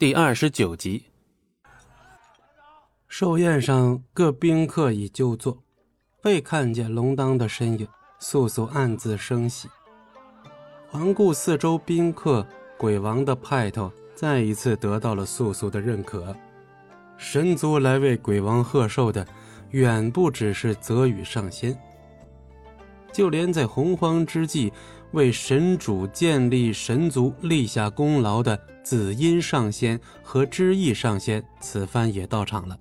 第二十九集，寿宴上各宾客已就座，未看见龙当的身影，素素暗自生喜。环顾四周宾客，鬼王的派头再一次得到了素素的认可。神族来为鬼王贺寿的，远不只是泽宇上仙，就连在洪荒之际。为神主建立神族立下功劳的紫阴上仙和知意上仙，此番也到场了。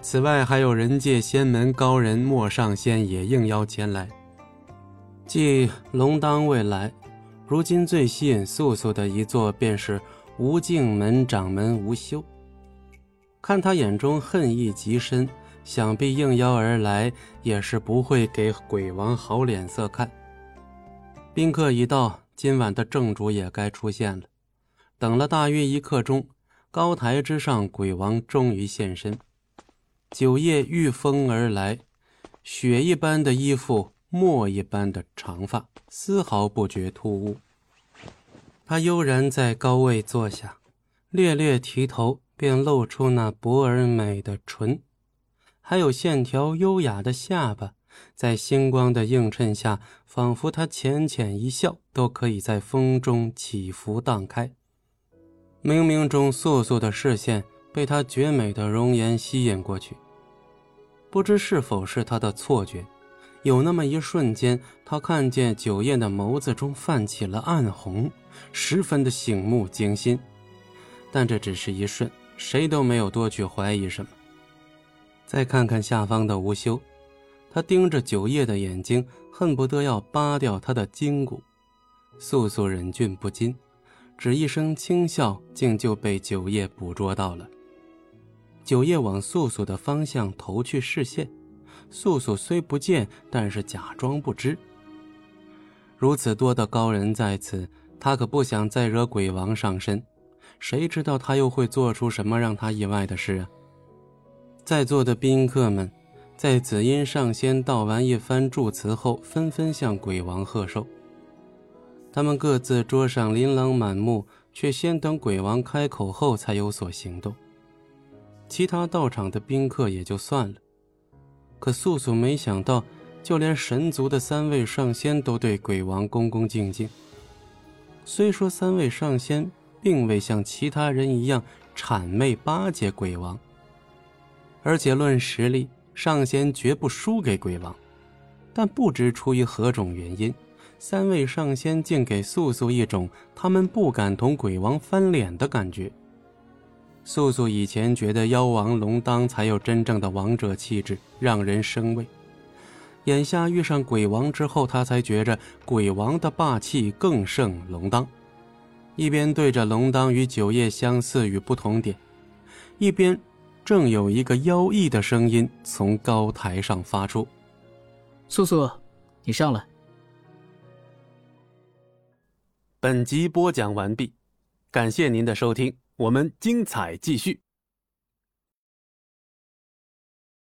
此外，还有人界仙门高人莫上仙也应邀前来。继龙当未来，如今最吸引素素的一座便是无尽门掌门无休。看他眼中恨意极深，想必应邀而来也是不会给鬼王好脸色看。宾客已到，今晚的正主也该出现了。等了大约一刻钟，高台之上，鬼王终于现身。酒液御风而来，雪一般的衣服，墨一般的长发，丝毫不觉突兀。他悠然在高位坐下，略略提头，便露出那薄而美的唇，还有线条优雅的下巴。在星光的映衬下，仿佛他浅浅一笑，都可以在风中起伏荡开。冥冥中，素素的视线被他绝美的容颜吸引过去。不知是否是他的错觉，有那么一瞬间，他看见酒宴的眸子中泛起了暗红，十分的醒目惊心。但这只是一瞬，谁都没有多去怀疑什么。再看看下方的无休。他盯着九叶的眼睛，恨不得要扒掉他的筋骨。素素忍俊不禁，只一声轻笑，竟就被九叶捕捉到了。九叶往素素的方向投去视线，素素虽不见，但是假装不知。如此多的高人在此，他可不想再惹鬼王上身。谁知道他又会做出什么让他意外的事啊？在座的宾客们。在紫阴上仙道完一番祝词后，纷纷向鬼王贺寿。他们各自桌上琳琅满目，却先等鬼王开口后才有所行动。其他到场的宾客也就算了，可素素没想到，就连神族的三位上仙都对鬼王恭恭敬敬。虽说三位上仙并未像其他人一样谄媚巴结鬼王，而且论实力。上仙绝不输给鬼王，但不知出于何种原因，三位上仙竟给素素一种他们不敢同鬼王翻脸的感觉。素素以前觉得妖王龙当才有真正的王者气质，让人生畏，眼下遇上鬼王之后，他才觉着鬼王的霸气更胜龙当。一边对着龙当与九叶相似与不同点，一边。正有一个妖异的声音从高台上发出：“素素，你上来。”本集播讲完毕，感谢您的收听，我们精彩继续。